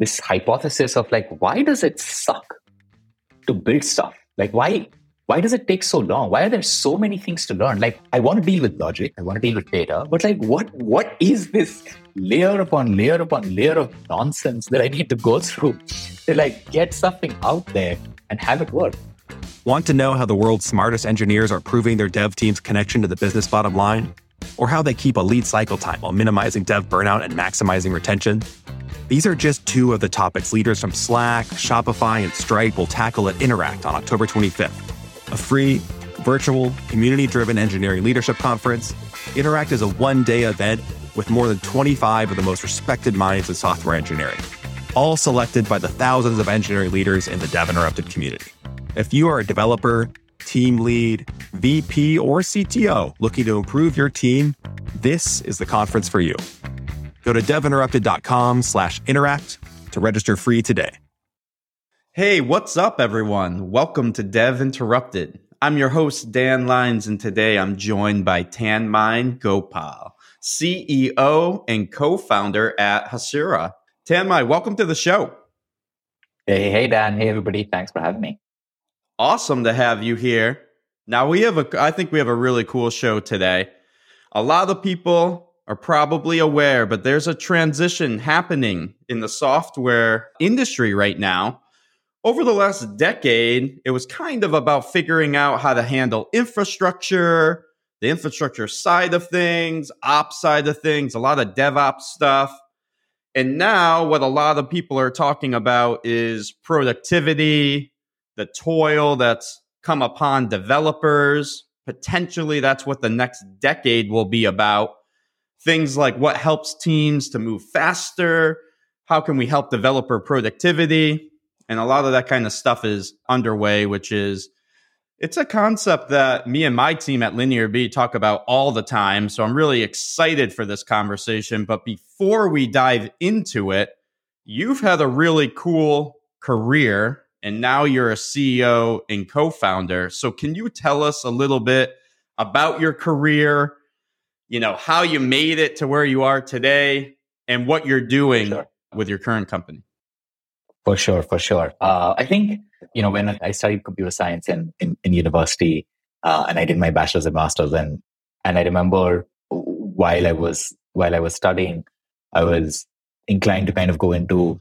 this hypothesis of like, why does it suck to build stuff? Like, why why does it take so long? Why are there so many things to learn? Like, I want to deal with logic, I want to deal with data, but like, what what is this layer upon layer upon layer of nonsense that I need to go through to like get something out there and have it work? Want to know how the world's smartest engineers are proving their dev team's connection to the business bottom line? Or how they keep a lead cycle time while minimizing dev burnout and maximizing retention? These are just two of the topics leaders from Slack, Shopify, and Stripe will tackle at Interact on October 25th a free, virtual, community driven engineering leadership conference. Interact is a one day event with more than 25 of the most respected minds in software engineering, all selected by the thousands of engineering leaders in the Dev Interrupted community. If you are a developer, team lead, VP, or CTO looking to improve your team, this is the conference for you. Go to devinterrupted.com slash interact to register free today. Hey, what's up, everyone? Welcome to Dev Interrupted. I'm your host, Dan Lines, and today I'm joined by Tanmay Gopal, CEO and co founder at Hasura. Tanmay, welcome to the show. Hey, hey, Dan. Hey, everybody. Thanks for having me. Awesome to have you here. Now, we have a, I think we have a really cool show today. A lot of people are probably aware, but there's a transition happening in the software industry right now over the last decade, it was kind of about figuring out how to handle infrastructure, the infrastructure side of things, ops side of things, a lot of DevOps stuff. And now, what a lot of people are talking about is productivity, the toil that's come upon developers. Potentially, that's what the next decade will be about. Things like what helps teams to move faster. How can we help developer productivity? And a lot of that kind of stuff is underway, which is it's a concept that me and my team at Linear B talk about all the time. So I'm really excited for this conversation. But before we dive into it, you've had a really cool career and now you're a CEO and co founder. So can you tell us a little bit about your career? You know, how you made it to where you are today and what you're doing sure. with your current company? For sure, for sure. Uh, I think, you know, when I studied computer science in, in, in university uh, and I did my bachelor's and master's and, and I remember while I was, while I was studying, I was inclined to kind of go into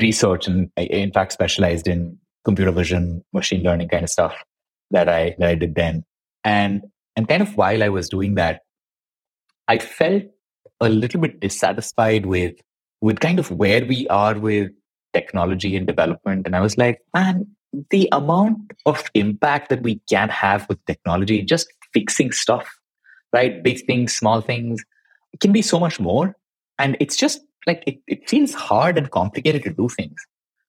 research and I, in fact, specialized in computer vision, machine learning kind of stuff that I, that I did then. And, and kind of while I was doing that, I felt a little bit dissatisfied with, with kind of where we are with technology and development. And I was like, man, the amount of impact that we can have with technology, just fixing stuff, right? Big things, small things, it can be so much more. And it's just like, it, it feels hard and complicated to do things.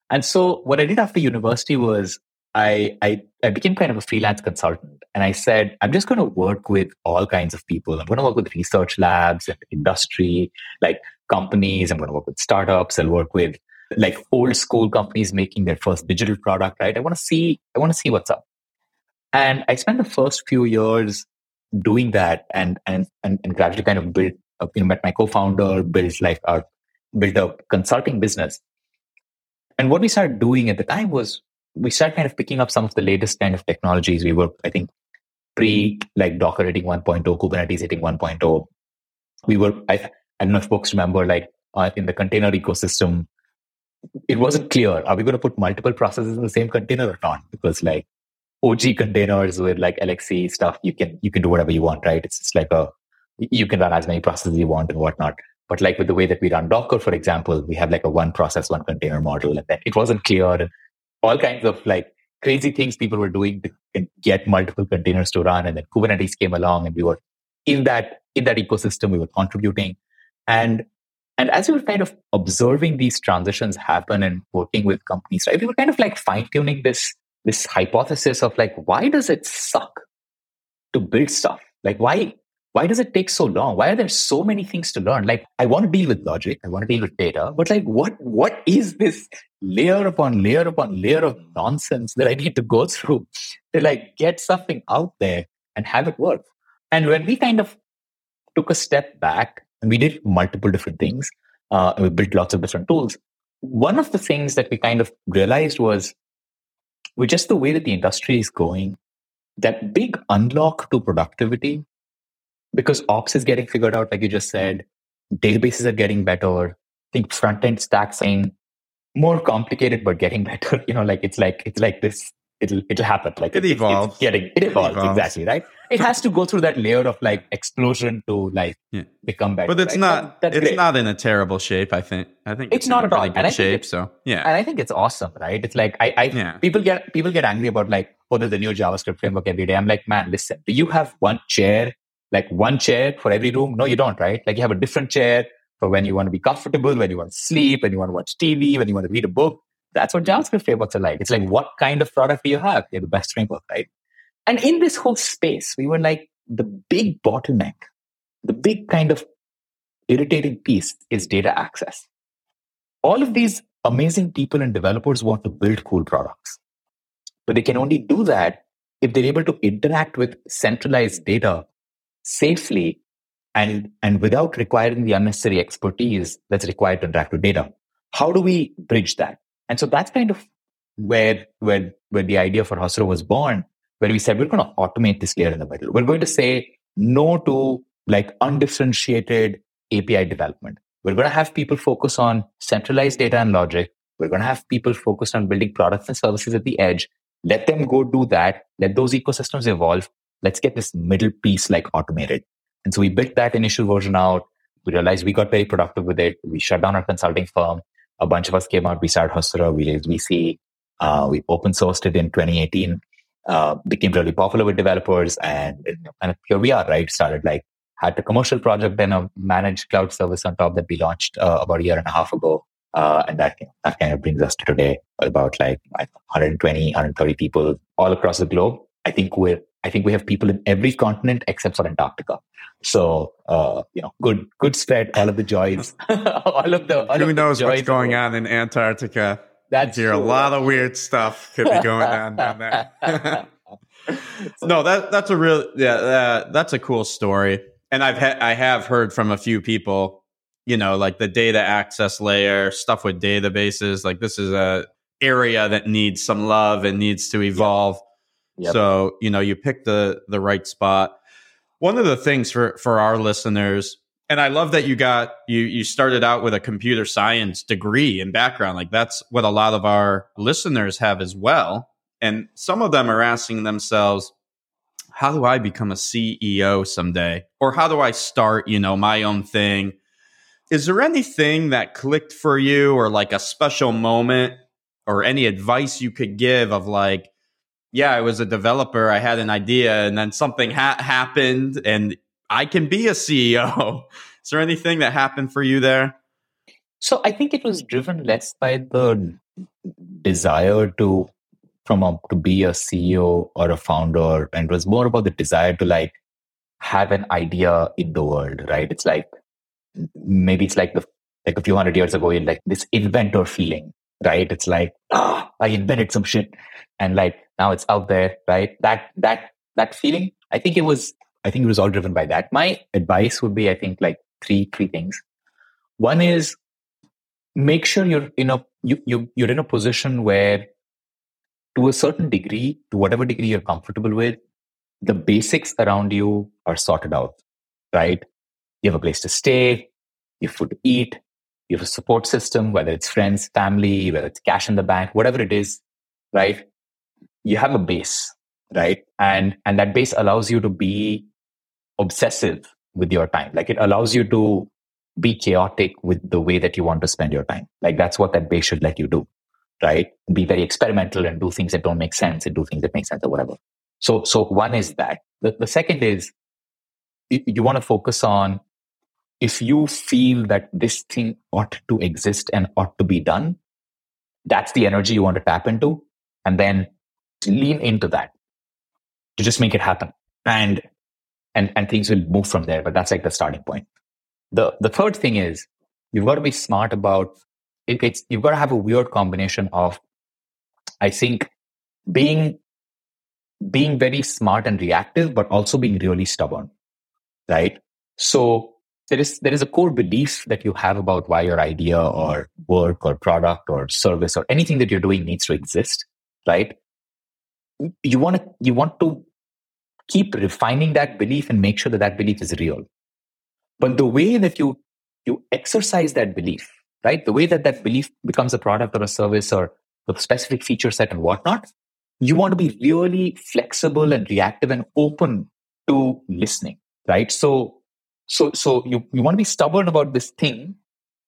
And so what I did after university was I, I, I became kind of a freelance consultant and I said, I'm just going to work with all kinds of people. I'm going to work with research labs and industry, like companies. I'm going to work with startups. I'll work with like old school companies making their first digital product, right? I want to see, I want to see what's up. And I spent the first few years doing that and, and, and, and gradually kind of built, you know, met my co-founder, built like our, built a consulting business. And what we started doing at the time was we started kind of picking up some of the latest kind of technologies. We were, I think, pre like Docker hitting 1.0, Kubernetes hitting 1.0. We were, I, I don't know if folks remember, like uh, in the container ecosystem, it wasn't clear are we going to put multiple processes in the same container or not because like og containers with like LXC stuff you can you can do whatever you want right it's just like a you can run as many processes you want and whatnot but like with the way that we run docker for example we have like a one process one container model and then it wasn't clear all kinds of like crazy things people were doing to get multiple containers to run and then kubernetes came along and we were in that in that ecosystem we were contributing and and as we were kind of observing these transitions happen and working with companies, right, we were kind of like fine tuning this, this hypothesis of like, why does it suck to build stuff? Like, why, why does it take so long? Why are there so many things to learn? Like, I want to deal with logic. I want to deal with data, but like, what, what is this layer upon layer upon layer of nonsense that I need to go through to like get something out there and have it work? And when we kind of took a step back and we did multiple different things. Uh, we built lots of different tools. one of the things that we kind of realized was with just the way that the industry is going, that big unlock to productivity, because ops is getting figured out, like you just said, databases are getting better. I think front end stacks saying more complicated but getting better. You know, like it's like it's like this it'll it'll happen. Like it, evolves. It's getting it evolves, it evolves, exactly right. It has to go through that layer of like explosion to like yeah. become better. But it's right? not that, it's great. not in a terrible shape. I think I think it's, it's not at all good shape. So yeah, and I think it's awesome, right? It's like I, I yeah. people get people get angry about like oh there's a new JavaScript framework every day. I'm like man, listen, do you have one chair like one chair for every room? No, you don't, right? Like you have a different chair for when you want to be comfortable, when you want to sleep, when you want to watch TV, when you want to read a book. That's what JavaScript frameworks are like. It's like, what kind of product do you have? You're the best framework, right? And in this whole space, we were like, the big bottleneck, the big kind of irritating piece is data access. All of these amazing people and developers want to build cool products, but they can only do that if they're able to interact with centralized data safely and, and without requiring the unnecessary expertise that's required to interact with data. How do we bridge that? And so that's kind of where, where, where the idea for Hasura was born, where we said we're going to automate this layer in the middle. We're going to say no to like undifferentiated API development. We're going to have people focus on centralized data and logic. We're going to have people focused on building products and services at the edge. Let them go do that. Let those ecosystems evolve. Let's get this middle piece like automated. And so we built that initial version out. We realized we got very productive with it. We shut down our consulting firm a bunch of us came out. We started Hasura. We raised VC. Uh, we open sourced it in 2018. Uh, became really popular with developers, and and here we are. Right, started like had the commercial project, then a managed cloud service on top that we launched uh, about a year and a half ago. Uh, and that that kind of brings us to today about like 120, 130 people all across the globe. I think we're I think we have people in every continent except for Antarctica. So, uh, you know, good, good spread, all of the joys, all of the. All Who of knows what's going on in Antarctica? That's here. A lot of weird stuff could be going on down there. no, that that's a real yeah. That, that's a cool story, and I've ha- I have heard from a few people, you know, like the data access layer stuff with databases. Like this is a area that needs some love and needs to evolve. Yep. So you know, you picked the the right spot one of the things for for our listeners and I love that you got you you started out with a computer science degree and background. Like that's what a lot of our listeners have as well. And some of them are asking themselves, how do I become a CEO someday? Or how do I start, you know, my own thing? Is there anything that clicked for you or like a special moment or any advice you could give of like, yeah, I was a developer. I had an idea and then something ha- happened and I can be a CEO. Is there anything that happened for you there? So I think it was driven less by the desire to from a, to be a CEO or a founder, and it was more about the desire to like have an idea in the world, right? It's like maybe it's like the like a few hundred years ago, you like this inventor feeling, right? It's like ah, I invented some shit, and like now it's out there right? That that that feeling i think it was i think it was all driven by that. My advice would be i think like three three things. One is make sure you're in a you, you you're in a position where to a certain degree to whatever degree you're comfortable with the basics around you are sorted out right? You have a place to stay you have food to eat you have a support system whether it's friends family whether it's cash in the bank whatever it is right you have a base, right? And and that base allows you to be obsessive with your time. Like it allows you to be chaotic with the way that you want to spend your time. Like that's what that base should let you do, right? Be very experimental and do things that don't make sense and do things that make sense or whatever. So so one is that. The, the second is you, you want to focus on if you feel that this thing ought to exist and ought to be done, that's the energy you want to tap into. And then lean into that to just make it happen and and and things will move from there but that's like the starting point the the third thing is you've got to be smart about it, it's you've got to have a weird combination of i think being being very smart and reactive but also being really stubborn right so there is there is a core belief that you have about why your idea or work or product or service or anything that you're doing needs to exist, right? You want to you want to keep refining that belief and make sure that that belief is real. But the way that you you exercise that belief, right? The way that that belief becomes a product or a service or the specific feature set and whatnot, you want to be really flexible and reactive and open to listening, right? So so so you, you want to be stubborn about this thing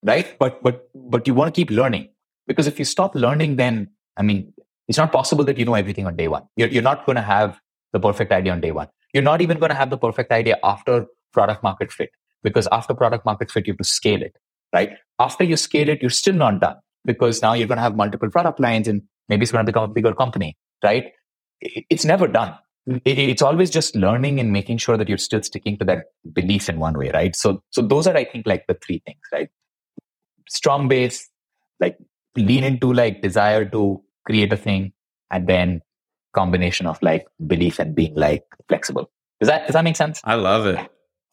right? But but but you want to keep learning. Because if you stop learning then i mean it's not possible that you know everything on day one. You're, you're not going to have the perfect idea on day one. You're not even going to have the perfect idea after product market fit. Because after product market fit you have to scale it right? After you scale it you're still not done. Because now you're going to have multiple product lines and maybe it's going to become a bigger company right? It's never done it's always just learning and making sure that you're still sticking to that belief in one way right so so those are i think like the three things right strong base like lean into like desire to create a thing and then combination of like belief and being like flexible does that does that make sense i love it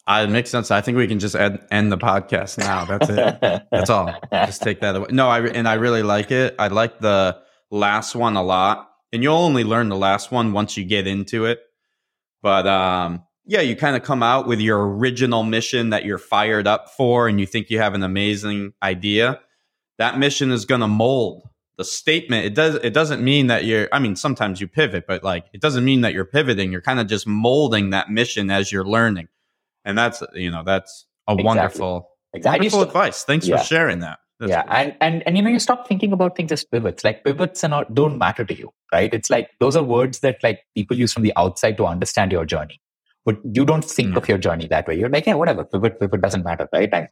I, it makes sense. I think we can just end, end the podcast now. That's it. That's all. Just take that away. No, I and I really like it. I like the last one a lot and you'll only learn the last one once you get into it. But um, yeah, you kind of come out with your original mission that you're fired up for, and you think you have an amazing idea. That mission is going to mold the statement. It does. It doesn't mean that you're. I mean, sometimes you pivot, but like it doesn't mean that you're pivoting. You're kind of just molding that mission as you're learning, and that's you know that's a exactly. wonderful, exactly. wonderful advice. Thanks yeah. for sharing that. That's yeah, and, and and you know you stop thinking about things as pivots. Like pivots are not don't matter to you, right? It's like those are words that like people use from the outside to understand your journey, but you don't think mm. of your journey that way. You're like, yeah, whatever, pivot, pivot doesn't matter, right? I,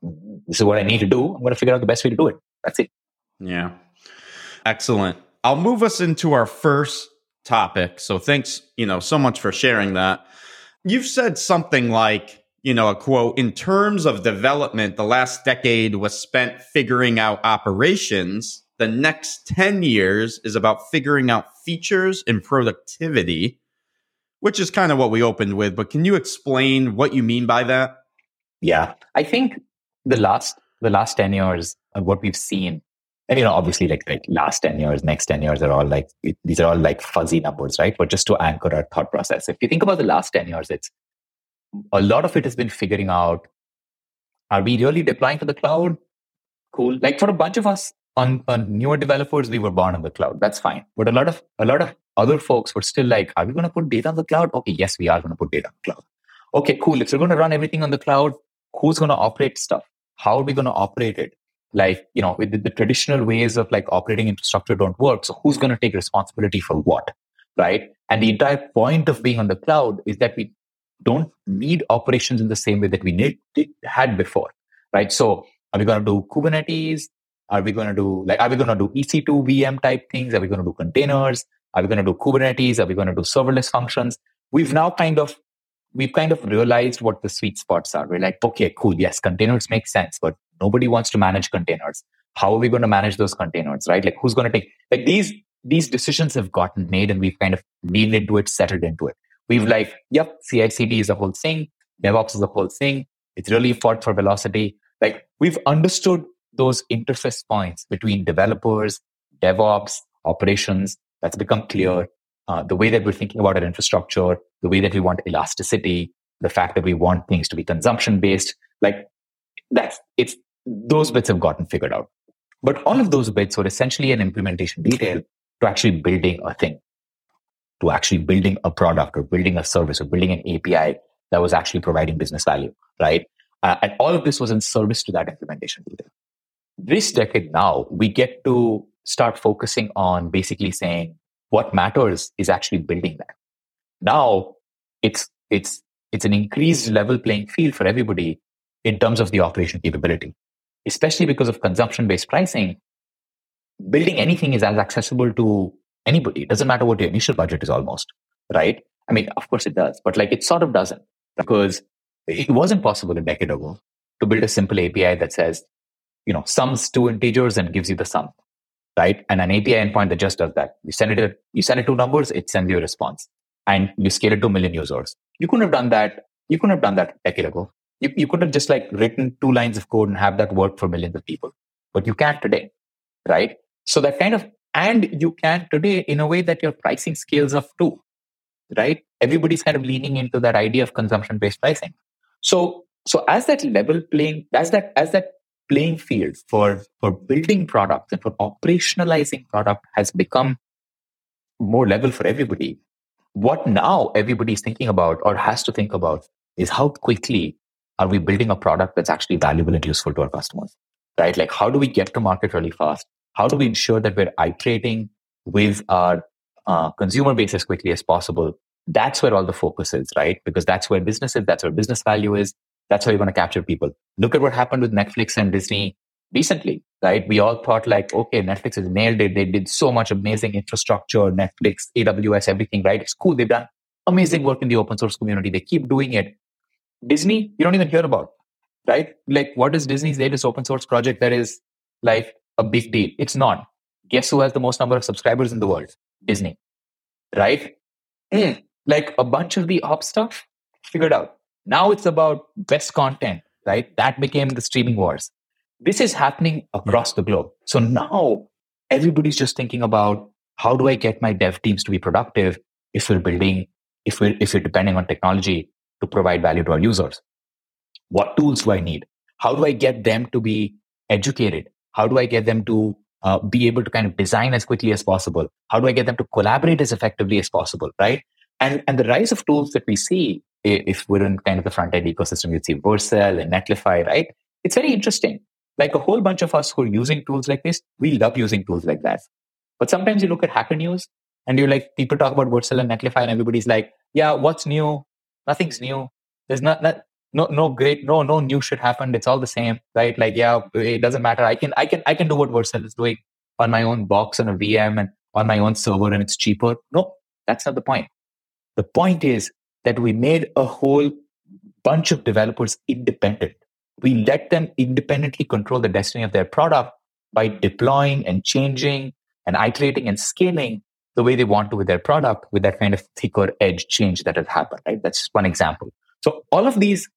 this is what I need to do. I'm going to figure out the best way to do it. That's it. Yeah, excellent. I'll move us into our first topic. So thanks, you know, so much for sharing that. You've said something like you know, a quote, in terms of development, the last decade was spent figuring out operations. The next 10 years is about figuring out features and productivity, which is kind of what we opened with. But can you explain what you mean by that? Yeah, I think the last the last 10 years of what we've seen and you know obviously like like last 10 years next 10 years are all like these are all like fuzzy numbers right but just to anchor our thought process if you think about the last 10 years it's a lot of it has been figuring out are we really deploying to the cloud? Cool. Like for a bunch of us on, on uh, newer developers, we were born on the cloud. That's fine. But a lot of a lot of other folks were still like, are we going to put data on the cloud? Okay, yes, we are going to put data on the cloud. Okay, cool. If we're going to run everything on the cloud, who's going to operate stuff? How are we going to operate it? Like, you know, the, the traditional ways of like operating infrastructure don't work. So who's going to take responsibility for what? Right. And the entire point of being on the cloud is that we don't need operations in the same way that we need, had before, right? So are we going to do Kubernetes? Are we going to do like, are we going to do EC2 VM type things? Are we going to do containers? Are we going to do Kubernetes? Are we going to do serverless functions? We've now kind of, we've kind of realized what the sweet spots are. We're like, okay, cool. Yes, containers make sense, but nobody wants to manage containers. How are we going to manage those containers, right? Like who's going to take, like these, these decisions have gotten made and we've kind of leaned into it, settled into it. We've like, yep, CI/CD is a whole thing. DevOps is a whole thing. It's really fought for velocity. Like we've understood those interface points between developers, DevOps, operations. That's become clear. Uh, the way that we're thinking about our infrastructure, the way that we want elasticity, the fact that we want things to be consumption based, like that's it's those bits have gotten figured out. But all of those bits were essentially an implementation detail to actually building a thing to actually building a product or building a service or building an API that was actually providing business value, right? Uh, and all of this was in service to that implementation. This decade now, we get to start focusing on basically saying what matters is actually building that. Now it's it's it's an increased level playing field for everybody in terms of the operation capability, especially because of consumption based pricing. Building anything is as accessible to anybody. It doesn't matter what your initial budget is almost, right? I mean, of course it does, but like it sort of doesn't because it wasn't possible a decade ago to build a simple API that says, you know, sums two integers and gives you the sum, right? And an API endpoint that just does that. You send it, a, you send it two numbers, it sends you a response and you scale it to a million users. You couldn't have done that. You couldn't have done that a decade ago. You, you could have just like written two lines of code and have that work for millions of people, but you can't today, right? So that kind of, and you can today in a way that your pricing scales up too, right? Everybody's kind of leaning into that idea of consumption based pricing. So, so as that level playing, as that, as that playing field for, for building products and for operationalizing product has become more level for everybody. What now everybody is thinking about or has to think about is how quickly are we building a product that's actually valuable and useful to our customers, right? Like, how do we get to market really fast? How do we ensure that we're iterating with our uh, consumer base as quickly as possible? That's where all the focus is, right? Because that's where business is, that's where business value is. That's how you're going to capture people. Look at what happened with Netflix and Disney recently, right? We all thought like, okay, Netflix has nailed it. They did so much amazing infrastructure, Netflix, AWS, everything, right? It's cool. They've done amazing work in the open source community. They keep doing it. Disney, you don't even hear about, right? Like, what is Disney's latest open source project that is like a big deal? It's not. Guess who has the most number of subscribers in the world? Disney, right? Mm. Like a bunch of the op stuff figured out. Now it's about best content, right? That became the streaming wars. This is happening across the globe. So now everybody's just thinking about how do I get my dev teams to be productive if we're building, if we're, if we're depending on technology to provide value to our users? What tools do I need? How do I get them to be educated? How do I get them to uh, be able to kind of design as quickly as possible? How do I get them to collaborate as effectively as possible? Right. And, and the rise of tools that we see if we're in kind of the front end ecosystem, you'd see Vercel and Netlify, right? It's very interesting. Like a whole bunch of us who are using tools like this, we love using tools like that. But sometimes you look at Hacker News and you're like, people talk about Vercel and Netlify and everybody's like, yeah, what's new? Nothing's new. There's not, not no, no great, no, no new shit happened. It's all the same, right? Like, yeah, it doesn't matter. I can, I can, I can do what Vercel is doing on my own box on a VM and on my own server and it's cheaper. No, that's not the point. The point is that we made a whole bunch of developers independent. We let them independently control the destiny of their product by deploying and changing and iterating and scaling the way they want to with their product with that kind of thicker edge change that has happened, right? That's just one example. So all of these,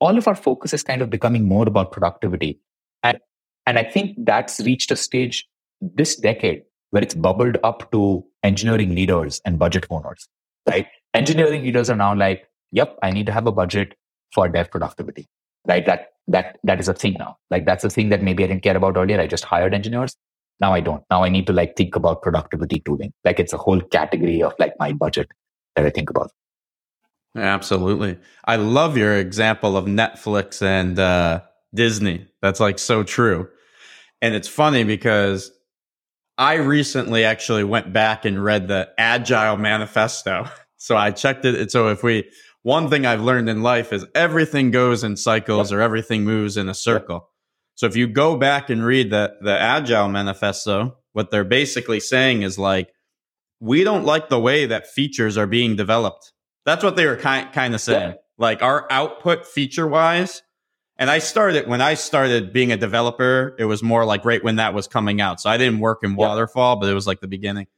all of our focus is kind of becoming more about productivity. And, and I think that's reached a stage this decade where it's bubbled up to engineering leaders and budget owners, right? engineering leaders are now like, yep, I need to have a budget for dev productivity. Right. That that that is a thing now. Like that's a thing that maybe I didn't care about earlier. I just hired engineers. Now I don't. Now I need to like think about productivity tooling. Like it's a whole category of like my budget that I think about. Absolutely. I love your example of Netflix and uh, Disney. That's like so true. And it's funny because I recently actually went back and read the Agile Manifesto So I checked it. So if we, one thing I've learned in life is everything goes in cycles or everything moves in a circle. So if you go back and read the, the Agile Manifesto, what they're basically saying is like, we don't like the way that features are being developed. That's what they were kind, kind of saying. Yeah. Like our output feature wise. And I started, when I started being a developer, it was more like right when that was coming out. So I didn't work in waterfall, but it was like the beginning.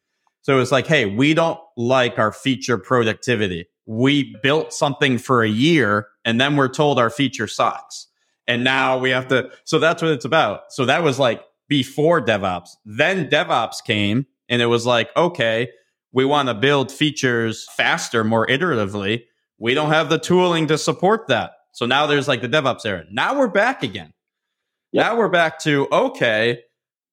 So it was like, hey, we don't like our feature productivity. We built something for a year and then we're told our feature sucks. And now we have to, so that's what it's about. So that was like before DevOps. Then DevOps came and it was like, okay, we want to build features faster, more iteratively. We don't have the tooling to support that. So now there's like the DevOps era. Now we're back again. Yep. Now we're back to, okay,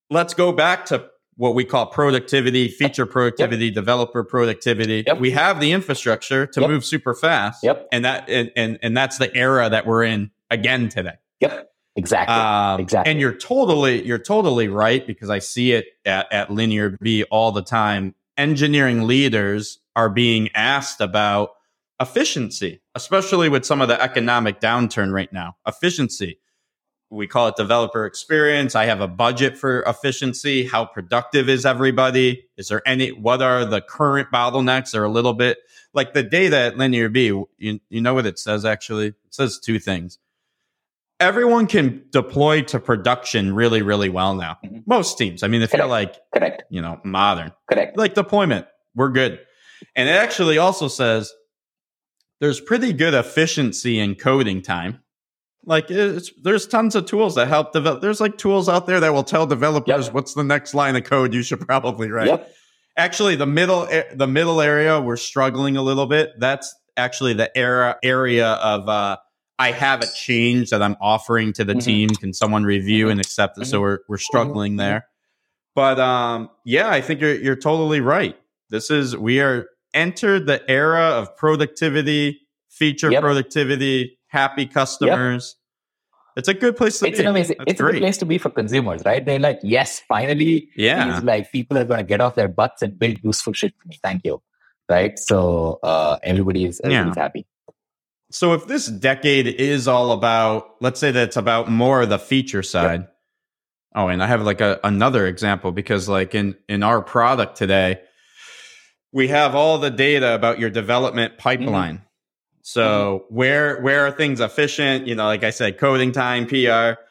let's go back to what we call productivity, feature productivity, yep. developer productivity. Yep. We have the infrastructure to move super fast. Yep. And that and, and and that's the era that we're in again today. Yep. Exactly. Um, exactly. And you're totally you're totally right because I see it at, at Linear B all the time. Engineering leaders are being asked about efficiency, especially with some of the economic downturn right now. Efficiency we call it developer experience. I have a budget for efficiency. How productive is everybody? Is there any, what are the current bottlenecks? They're a little bit like the data at Linear B. You, you know what it says actually? It says two things. Everyone can deploy to production really, really well now. Mm-hmm. Most teams. I mean, if Correct. you're like, Correct. you know, modern, Correct. like deployment, we're good. And it actually also says there's pretty good efficiency in coding time. Like there's tons of tools that help develop. There's like tools out there that will tell developers yep. what's the next line of code you should probably write. Yep. Actually, the middle the middle area we're struggling a little bit. That's actually the era area of uh, I have a change that I'm offering to the mm-hmm. team. Can someone review and accept it? Mm-hmm. So we're we're struggling mm-hmm. there. But um, yeah, I think you're you're totally right. This is we are entered the era of productivity, feature yep. productivity, happy customers. Yep. It's a good place to it's be. An amazing, it's great. a good place to be for consumers, right? They're like, yes, finally, yeah. like people are going to get off their butts and build useful shit for me. Thank you, right? So uh, everybody's everybody's yeah. happy. So if this decade is all about, let's say that it's about more of the feature side. Yep. Oh, and I have like a, another example because like in in our product today, we have all the data about your development mm-hmm. pipeline. Mm-hmm. So mm-hmm. where where are things efficient? You know, like I said, coding time, PR.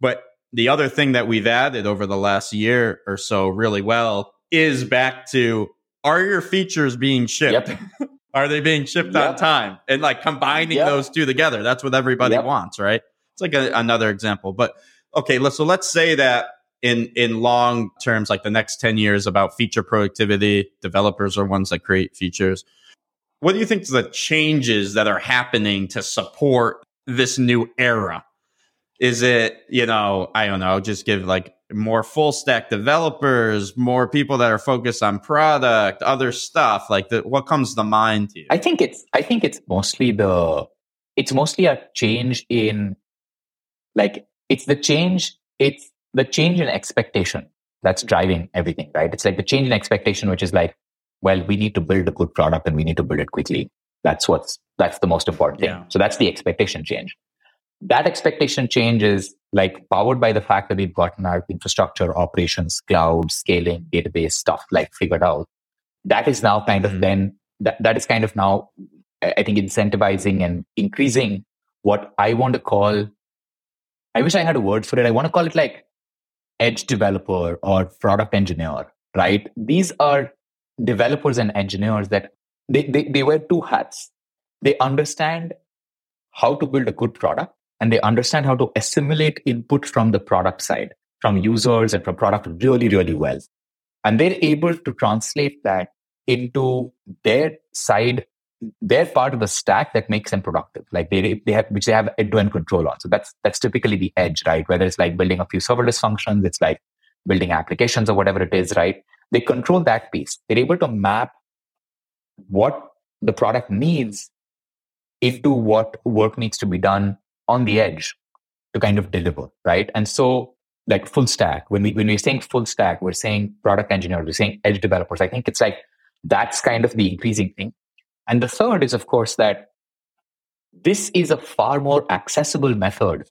But the other thing that we've added over the last year or so really well is back to are your features being shipped? Yep. are they being shipped yep. on time? And like combining yep. those two together, that's what everybody wants, right? It's like a, another example. But okay, let's so let's say that in in long terms, like the next 10 years about feature productivity, developers are ones that create features. What do you think the changes that are happening to support this new era? Is it, you know, I don't know, just give like more full stack developers, more people that are focused on product, other stuff? Like the, what comes to mind to you? I think it's I think it's mostly the it's mostly a change in like it's the change it's the change in expectation that's mm-hmm. driving everything, right? It's like the change in expectation, which is like, well, we need to build a good product and we need to build it quickly. That's what's, that's the most important thing. Yeah. So that's the expectation change. That expectation change is like powered by the fact that we've gotten our infrastructure, operations, cloud, scaling, database stuff like figured out. That is now kind of mm-hmm. then, that, that is kind of now, I think, incentivizing and increasing what I want to call, I wish I had a word for it. I want to call it like edge developer or product engineer, right? These are developers and engineers that they, they, they wear two hats. They understand how to build a good product and they understand how to assimilate input from the product side, from users and from product really, really well. And they're able to translate that into their side they're part of the stack that makes them productive. Like they they have which they have end-to-end control on. So that's that's typically the edge, right? Whether it's like building a few serverless functions, it's like building applications or whatever it is, right? They control that piece. They're able to map what the product needs into what work needs to be done on the edge to kind of deliver, right? And so like full stack, when we when we're saying full stack, we're saying product engineers, we're saying edge developers. I think it's like that's kind of the increasing thing. And the third is, of course, that this is a far more accessible method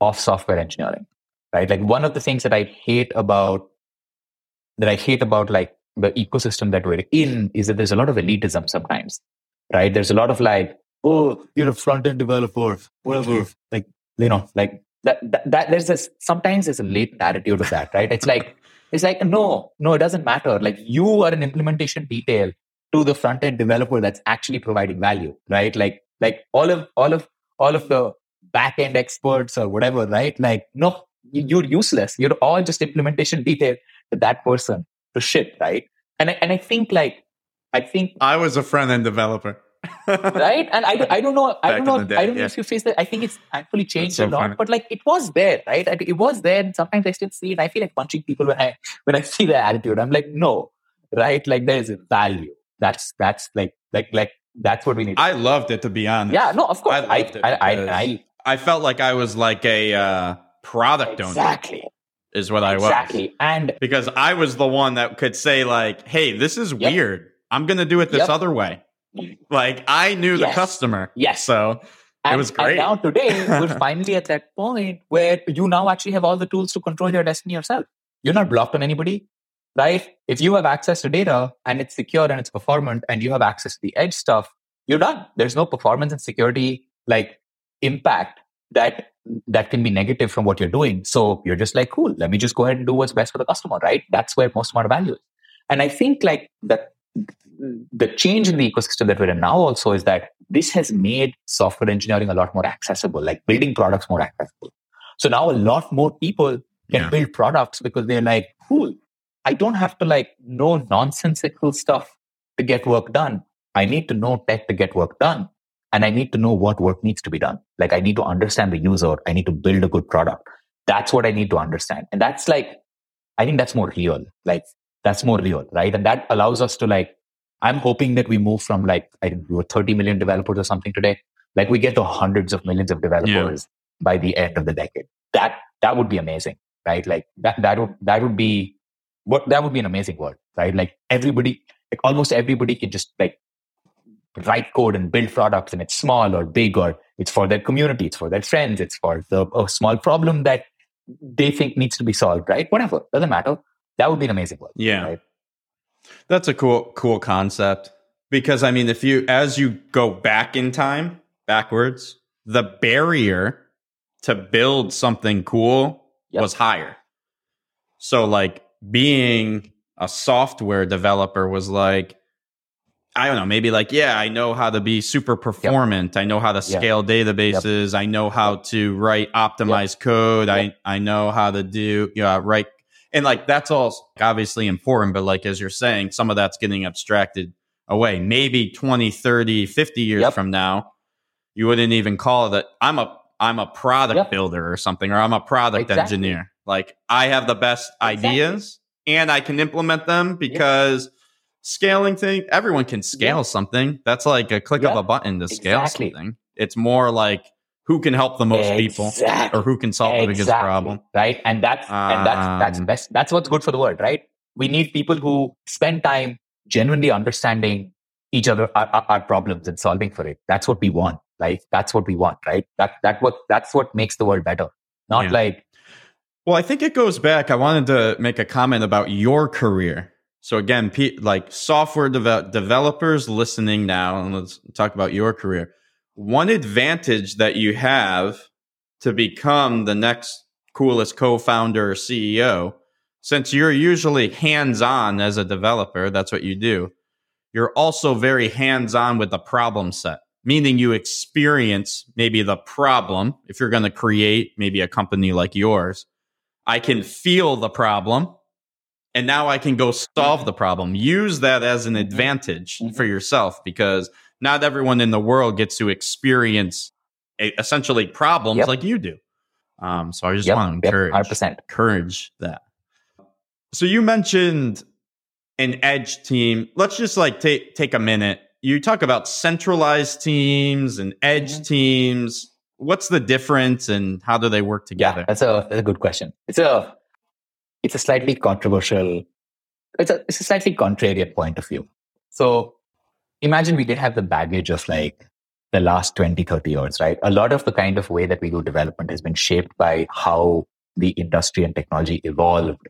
of software engineering, right? Like one of the things that I hate about that I hate about like the ecosystem that we're in is that there's a lot of elitism sometimes, right? There's a lot of like, oh, you're a front end developer, whatever. Like, you know, like that, that, that there's this, sometimes there's a latent attitude of that, right? It's like, it's like, no, no, it doesn't matter. Like you are an implementation detail to the front end developer that's actually providing value, right? Like, like all of, all of, all of the back end experts or whatever, right? Like, no, you're useless. You're all just implementation detail to that person to ship, right? And I, and I think like, I think I was a front end developer. Right? And I, I don't know, I don't know, I don't yeah. know if you face that. I think it's actually changed so a lot, funny. but like it was there, right? It was there, and sometimes I still see it. I feel like punching people when I when I see their attitude. I'm like, no, right? Like there is a value, that's that's like like like that's what we need. I loved it to be honest. Yeah, no, of course. I I, I, I, I, felt like I was like a uh, product exactly. owner. Exactly. Is what I was. Exactly. And because I was the one that could say, like, hey, this is yep. weird. I'm gonna do it this yep. other way. Like I knew yes. the customer. Yes. So and, it was great. And now today we're finally at that point where you now actually have all the tools to control your destiny yourself. You're not blocked on anybody right? If you have access to data and it's secure and it's performant and you have access to the edge stuff, you're done. There's no performance and security like impact that that can be negative from what you're doing. So you're just like, cool, let me just go ahead and do what's best for the customer, right? That's where most amount of value is. And I think like that the change in the ecosystem that we're in now also is that this has made software engineering a lot more accessible, like building products more accessible. So now a lot more people can yeah. build products because they're like, cool, I don't have to like know nonsensical stuff to get work done. I need to know tech to get work done. And I need to know what work needs to be done. Like I need to understand the user. I need to build a good product. That's what I need to understand. And that's like, I think that's more real. Like that's more real, right? And that allows us to like, I'm hoping that we move from like, I think we were 30 million developers or something today. Like we get to hundreds of millions of developers yeah. by the end of the decade. That, that would be amazing, right? Like that, that would, that would be what, that would be an amazing world, right? Like everybody, like almost everybody can just like write code and build products and it's small or big or it's for their community, it's for their friends, it's for the a small problem that they think needs to be solved, right? Whatever, doesn't matter. That would be an amazing world. Yeah. Right? That's a cool, cool concept. Because I mean, if you, as you go back in time, backwards, the barrier to build something cool yep. was higher. So, like, being a software developer was like, I don't know, maybe like, yeah, I know how to be super performant. Yep. I know how to scale yep. databases. Yep. I know how to write optimized code. I, I know how to do, you know, write. And like, that's all obviously important. But like, as you're saying, some of that's getting abstracted away. Maybe 20, 30, 50 years from now, you wouldn't even call it that. I'm a, I'm a product builder or something, or I'm a product exactly. engineer. Like I have the best exactly. ideas and I can implement them because scaling thing, everyone can scale something. That's like a click of a button to scale exactly. something. It's more like who can help the most exactly. people or who can solve exactly. the biggest problem. Right. And that's um, and that's that's um, best that's what's good for the world, right? We need people who spend time genuinely understanding each other our, our, problems and solving for it. That's what we want. Like that's what we want, right? That that what that's what makes the world better. Not yeah. like Well, I think it goes back. I wanted to make a comment about your career so again, like software de- developers listening now, and let's talk about your career. One advantage that you have to become the next coolest co-founder or CEO, since you're usually hands-on as a developer, that's what you do. You're also very hands-on with the problem set, meaning you experience maybe the problem. If you're going to create maybe a company like yours, I can feel the problem and now I can go solve the problem. Use that as an advantage mm-hmm. for yourself because not everyone in the world gets to experience a, essentially problems yep. like you do. Um, so I just yep. want to encourage, yep. 100%. encourage that. So you mentioned an edge team. Let's just like take take a minute. You talk about centralized teams and edge mm-hmm. teams. What's the difference and how do they work together? Yeah, that's a, that's a good question. It's a it's a slightly controversial, it's a, it's a slightly contrarian point of view. So imagine we did have the baggage of like the last 20, 30 years, right? A lot of the kind of way that we do development has been shaped by how the industry and technology evolved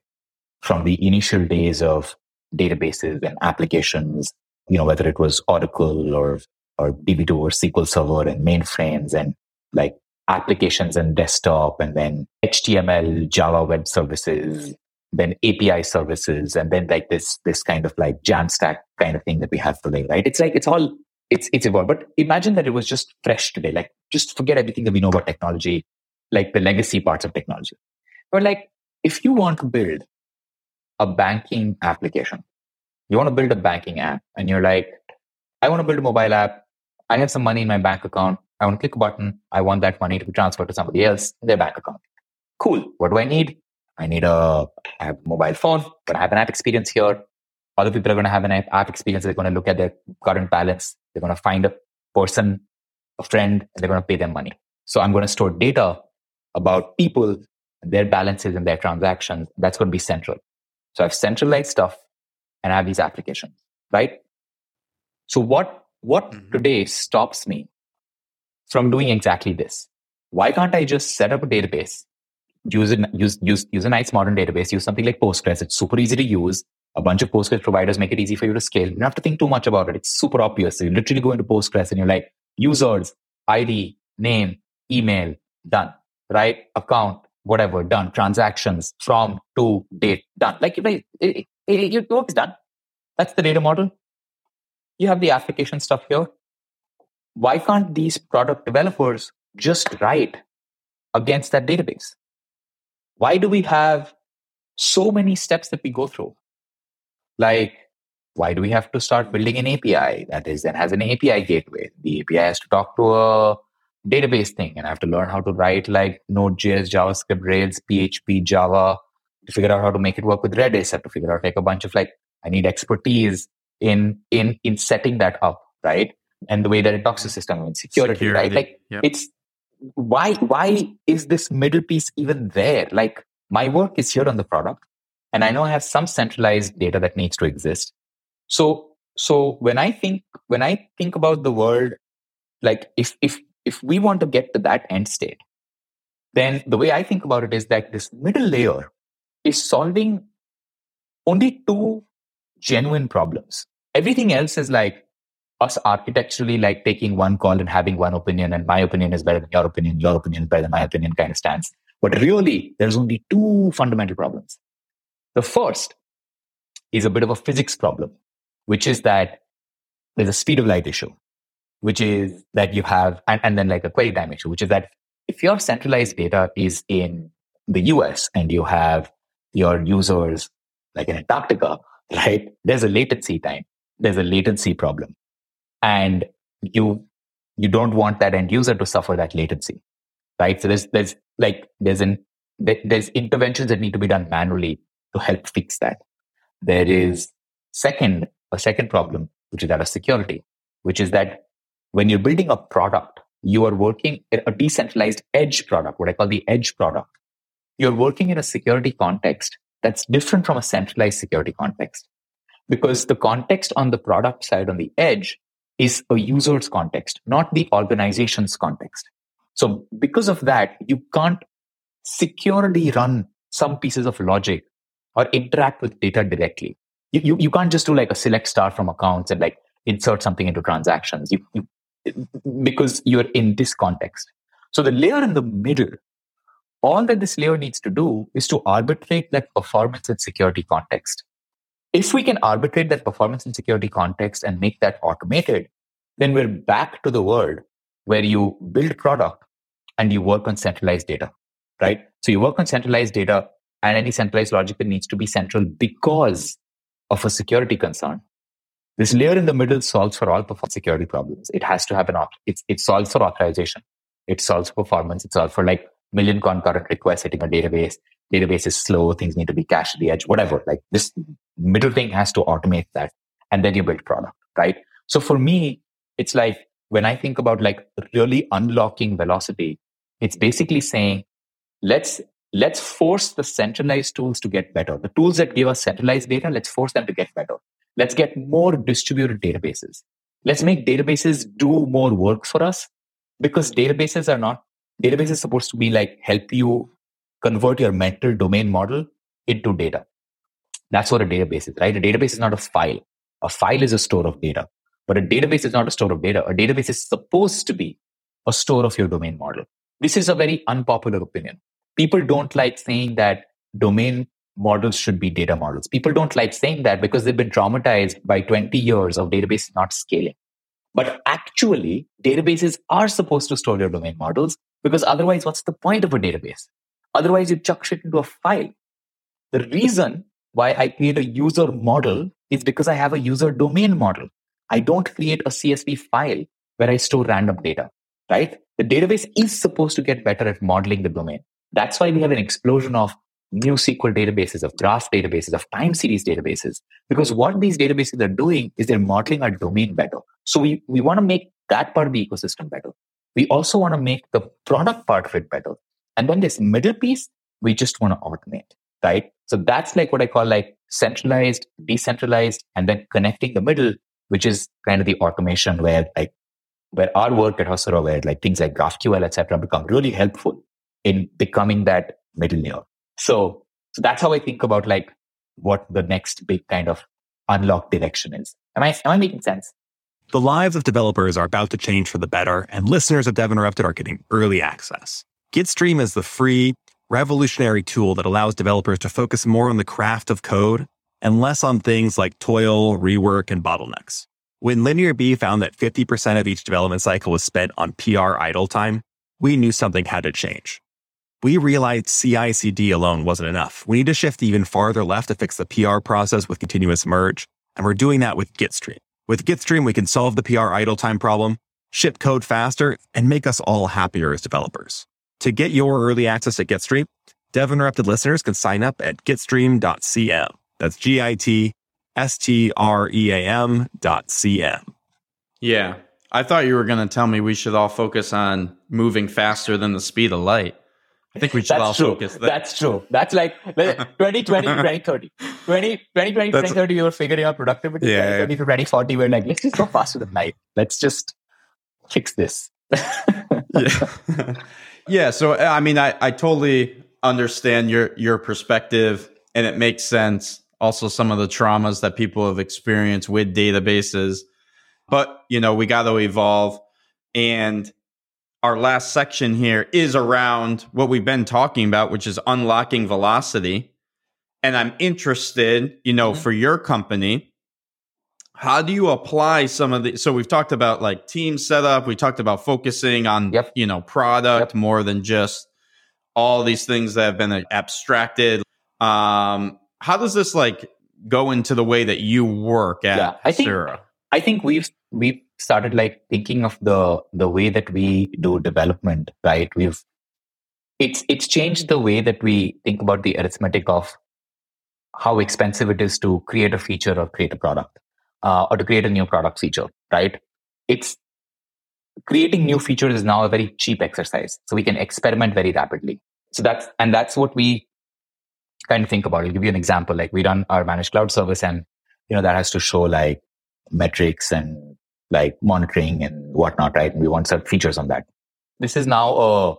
from the initial days of databases and applications, you know, whether it was Oracle or, or DB2 or SQL Server and mainframes and like applications and desktop and then HTML, Java web services, then API services, and then like this this kind of like Jamstack kind of thing that we have today, right? It's like it's all it's it's evolved. But imagine that it was just fresh today. Like just forget everything that we know about technology, like the legacy parts of technology. But like if you want to build a banking application, you want to build a banking app, and you're like, I want to build a mobile app. I have some money in my bank account. I want to click a button. I want that money to be transferred to somebody else in their bank account. Cool. What do I need? I need a, I have a mobile phone, but I have an app experience here. Other people are going to have an app experience. They're going to look at their current balance. They're going to find a person, a friend, and they're going to pay them money. So I'm going to store data about people, their balances and their transactions. That's going to be central. So I've centralized stuff and I have these applications, right? So what, what mm-hmm. today stops me from doing exactly this? Why can't I just set up a database use use, use, use a nice modern database, use something like Postgres. It's super easy to use. A bunch of Postgres providers make it easy for you to scale. You don't have to think too much about it. It's super obvious. So you literally go into Postgres and you're like, users, ID, name, email, done, right? Account, whatever, done. Transactions from to date, done. Like, it, it, it, your work is done. That's the data model. you have the application stuff here. Why can't these product developers just write against that database? Why do we have so many steps that we go through? Like, why do we have to start building an API that is then has an API gateway? The API has to talk to a database thing, and I have to learn how to write like Node.js, JavaScript, Rails, PHP, Java to figure out how to make it work with Redis. I have to figure out like a bunch of like I need expertise in in in setting that up, right? And the way that it talks to system and security, security. right? Like yep. it's why why is this middle piece even there? Like my work is here on the product, and I know I have some centralized data that needs to exist. So so when I think when I think about the world, like if if if we want to get to that end state, then the way I think about it is that this middle layer is solving only two genuine problems. Everything else is like us architecturally like taking one call and having one opinion and my opinion is better than your opinion, your opinion is better than my opinion kind of stance. But really, there's only two fundamental problems. The first is a bit of a physics problem, which is that there's a speed of light issue, which is that you have, and, and then like a query time issue, which is that if your centralized data is in the US and you have your users like in Antarctica, right? There's a latency time. There's a latency problem. And you you don't want that end user to suffer that latency. Right. So there's there's like there's an there's interventions that need to be done manually to help fix that. There is second, a second problem, which is that of security, which is that when you're building a product, you are working in a decentralized edge product, what I call the edge product. You're working in a security context that's different from a centralized security context because the context on the product side on the edge is a user's context, not the organization's context. So because of that, you can't securely run some pieces of logic or interact with data directly. You, you, you can't just do like a select star from accounts and like insert something into transactions you, you, because you're in this context. So the layer in the middle all that this layer needs to do is to arbitrate that performance and security context. If we can arbitrate that performance and security context and make that automated, then we're back to the world where you build product and you work on centralized data, right? So you work on centralized data and any centralized logic that needs to be central because of a security concern. This layer in the middle solves for all performance security problems. It has to have an, it, it solves for authorization. It solves performance. It solves for like million concurrent requests hitting a database. Database is slow. Things need to be cached at the edge, whatever. Like this mm-hmm. middle thing has to automate that. And then you build product, right? So for me, it's like when I think about like really unlocking velocity, it's basically saying, let's, let's force the centralized tools to get better. The tools that give us centralized data, let's force them to get better. Let's get more distributed databases. Let's make databases do more work for us because databases are not database is supposed to be like help you convert your mental domain model into data. That's what a database is, right? A database is not a file. A file is a store of data, but a database is not a store of data. A database is supposed to be a store of your domain model. This is a very unpopular opinion. People don't like saying that domain models should be data models. People don't like saying that because they've been traumatized by 20 years of database not scaling. But actually, databases are supposed to store your domain models because otherwise, what's the point of a database? Otherwise, you chuck shit into a file. The reason why I create a user model is because I have a user domain model. I don't create a CSV file where I store random data, right? The database is supposed to get better at modeling the domain. That's why we have an explosion of new SQL databases, of graph databases, of time series databases. Because what these databases are doing is they're modeling our domain better. So we, we want to make that part of the ecosystem better. We also want to make the product part of it better. And then this middle piece, we just want to automate, right? So that's like what I call like centralized, decentralized, and then connecting the middle, which is kind of the automation where like where our work at Hasura, where like things like GraphQL, etc., become really helpful in becoming that middle layer. So, so that's how I think about like what the next big kind of unlock direction is. Am I am I making sense? The lives of developers are about to change for the better, and listeners of Dev Interrupted are getting early access. Gitstream is the free, revolutionary tool that allows developers to focus more on the craft of code and less on things like toil, rework, and bottlenecks. When Linear B found that 50% of each development cycle was spent on PR idle time, we knew something had to change. We realized CI CD alone wasn't enough. We need to shift even farther left to fix the PR process with continuous merge, and we're doing that with Gitstream. With Gitstream, we can solve the PR idle time problem, ship code faster, and make us all happier as developers. To get your early access at Gitstream, Dev Interrupted listeners can sign up at gitstream.cm. That's G I T S T R E A M dot CM. Yeah. I thought you were going to tell me we should all focus on moving faster than the speed of light. I think we should That's all true. focus there. That's true. That's like 2020, 2030. 20, 2020, 2030, we were figuring out productivity. Yeah. 2020 to 2040, we're like, let's just go faster than light. Let's just fix this. yeah. yeah. So uh, I mean, I, I totally understand your your perspective, and it makes sense. Also, some of the traumas that people have experienced with databases, but you know, we got to evolve. And our last section here is around what we've been talking about, which is unlocking velocity. And I'm interested, you know, Mhm. for your company, how do you apply some of the so we've talked about like team setup we talked about focusing on Yep. you know product Yep. more than just all these things that have been abstracted um how does this like go into the way that you work at Yeah, I think- I think we've we've started like thinking of the the way that we do development, right? We've it's it's changed the way that we think about the arithmetic of how expensive it is to create a feature or create a product, uh, or to create a new product feature, right? It's creating new features is now a very cheap exercise, so we can experiment very rapidly. So that's and that's what we kind of think about. I'll give you an example. Like we run our managed cloud service, and you know that has to show like metrics and like monitoring and whatnot, right? And we want certain features on that. This is now uh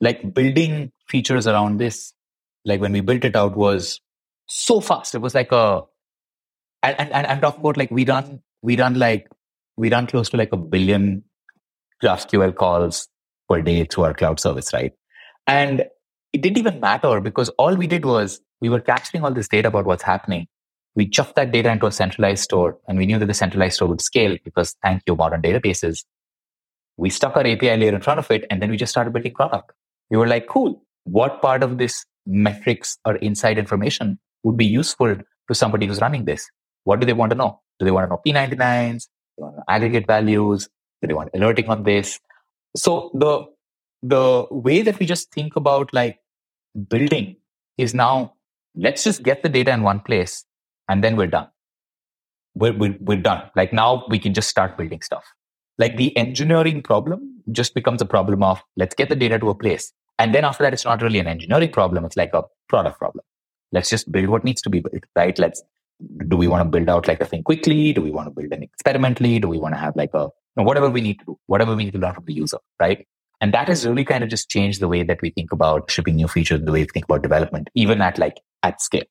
like building features around this. Like when we built it out was so fast. It was like a and and, and I'm talking about like we run we run like we run close to like a billion GraphQL calls per day through our cloud service, right? And it didn't even matter because all we did was we were capturing all this data about what's happening we chucked that data into a centralized store and we knew that the centralized store would scale because thank you modern databases. We stuck our api layer in front of it and then we just started building product. We were like cool. What part of this metrics or inside information would be useful to somebody who's running this? What do they want to know? Do they want to know p99s do they want aggregate values? Do they want alerting on this? So the the way that we just think about like building is now let's just get the data in one place and then we're done. We're, we're, we're done. Like now we can just start building stuff. Like the engineering problem just becomes a problem of let's get the data to a place. And then after that, it's not really an engineering problem. It's like a product problem. Let's just build what needs to be built, right? Let's, do we want to build out like a thing quickly? Do we want to build an experimentally? Do we want to have like a, whatever we need to do, whatever we need to learn from the user, right? And that has really kind of just changed the way that we think about shipping new features, the way we think about development, even at like at scale.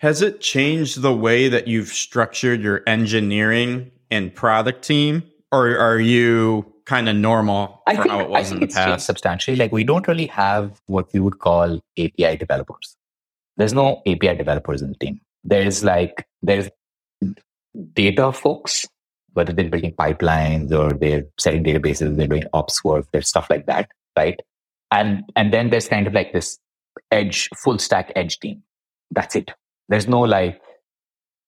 Has it changed the way that you've structured your engineering and product team, or are you kind of normal I think, how it I was in think the it's changed past? substantially. Like we don't really have what we would call API developers. There's no API developers in the team. There's like there's data folks, whether they're building pipelines or they're setting databases, they're doing ops work, there's stuff like that, right? And and then there's kind of like this edge, full stack edge team. That's it. There's no like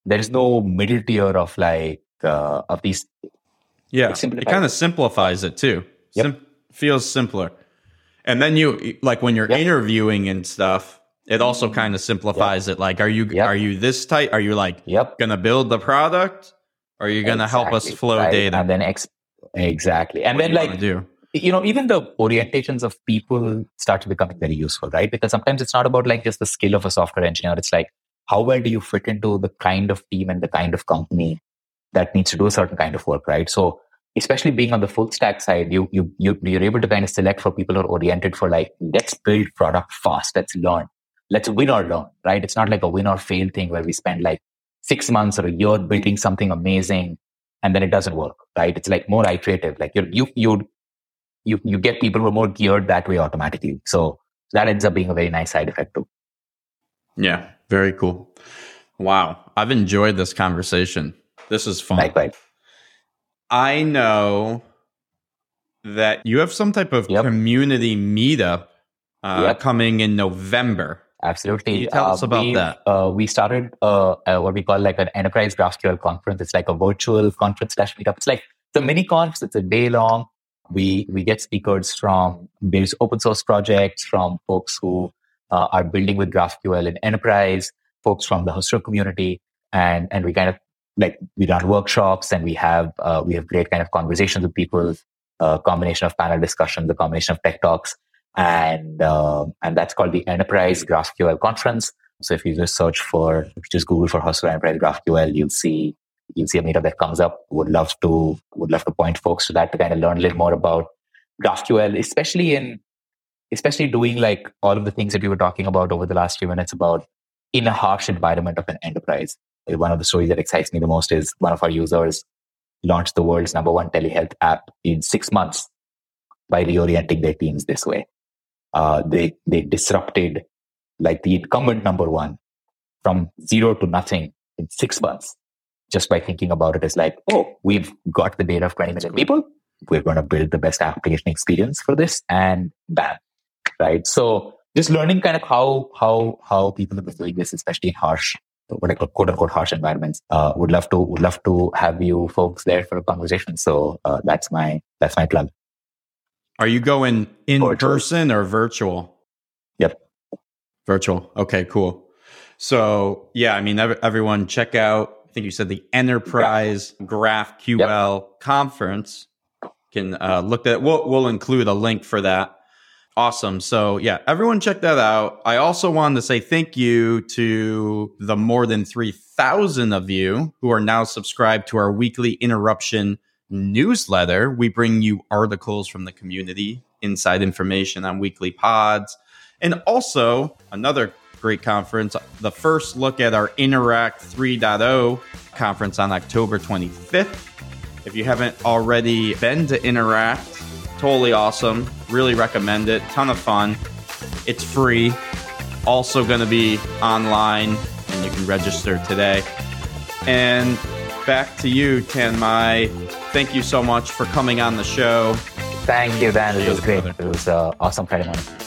there's no middle tier of like uh, of these Yeah, It it kind of simplifies it too. Yep. Sim- feels simpler. And then you like when you're Yep. interviewing and stuff, it also kind of simplifies it. Like, are you Yep. are you this tight? Are you like yep gonna build the product? Or are you gonna help us flow right? data? and then ex- exactly and What then like do you know even the orientations of people start to become very useful right because sometimes it's not about like just the skill of a software engineer it's like how well do you fit into the kind of team and the kind of company that needs to do a certain kind of work right? So especially being on the full stack side you you, you you're able to kind of select for people who are oriented for like let's build product fast let's learn let's win or learn right? It's not like a win or fail thing where we spend like six months or a year building something amazing and then it doesn't work right? It's like more iterative like you you you you you get people who are more geared that way automatically. So that ends up being a very nice side effect too. Yeah, very cool. Wow, I've enjoyed this conversation. This is fun. Likewise. I know that you have some type of Yep. community meetup uh, Yep. coming in November. Absolutely. Can you tell us about we, that? Uh, we started uh, uh, what we call like an enterprise GraphQL conference. It's like a virtual conference slash meetup. It's like the mini conference. It's a day long. We we get speakers from various open source projects, from folks who uh, are building with GraphQL in enterprise, folks from the Hasura community, and and we kind of like we run workshops and we have uh, we have great kind of conversations with people. A combination of panel discussions, a combination of tech talks, and uh, and that's called the Enterprise GraphQL Conference. So if you just search for, just Google for Hasura Enterprise GraphQL, you'll see you'll see a meetup that comes up. Would love to would love to point folks to that to kind of learn a little more about GraphQL, especially in especially doing like all of the things that we were talking about over the last few minutes about in a harsh environment of an enterprise. One of the stories that excites me the most is one of our users launched the world's number one telehealth app in six months by reorienting their teams this way. Uh, they they disrupted like the incumbent number one from zero to nothing in six months just by thinking about it as like, oh, we've got the data of 20 million people. We're going to build the best application experience for this and bam. Right. So just learning kind of how, how, how people are doing this, especially in harsh, what I call quote unquote harsh environments. Uh, would love to, would love to have you folks there for a conversation. So, uh, that's my, that's my plug. Are you going in Virtual. person or virtual? Yep. Virtual. Okay, cool. So, yeah, I mean, ev- everyone check out, I think you said the Enterprise GraphQL conference. Can uh, look at we'll, we'll include a link for that. Awesome. So, yeah, everyone check that out. I also wanted to say thank you to the more than 3,000 of you who are now subscribed to our weekly interruption newsletter. We bring you articles from the community, inside information on weekly pods, and also another great conference, the first look at our Interact 3.0 conference on October 25th. If you haven't already been to Interact, totally awesome. Really recommend it. Ton of fun. It's free. Also going to be online, and you can register today. And back to you, Tanmai. Thank you so much for coming on the show. Thank you, Dan. It was great. brother. It was uh, awesome Friday morning.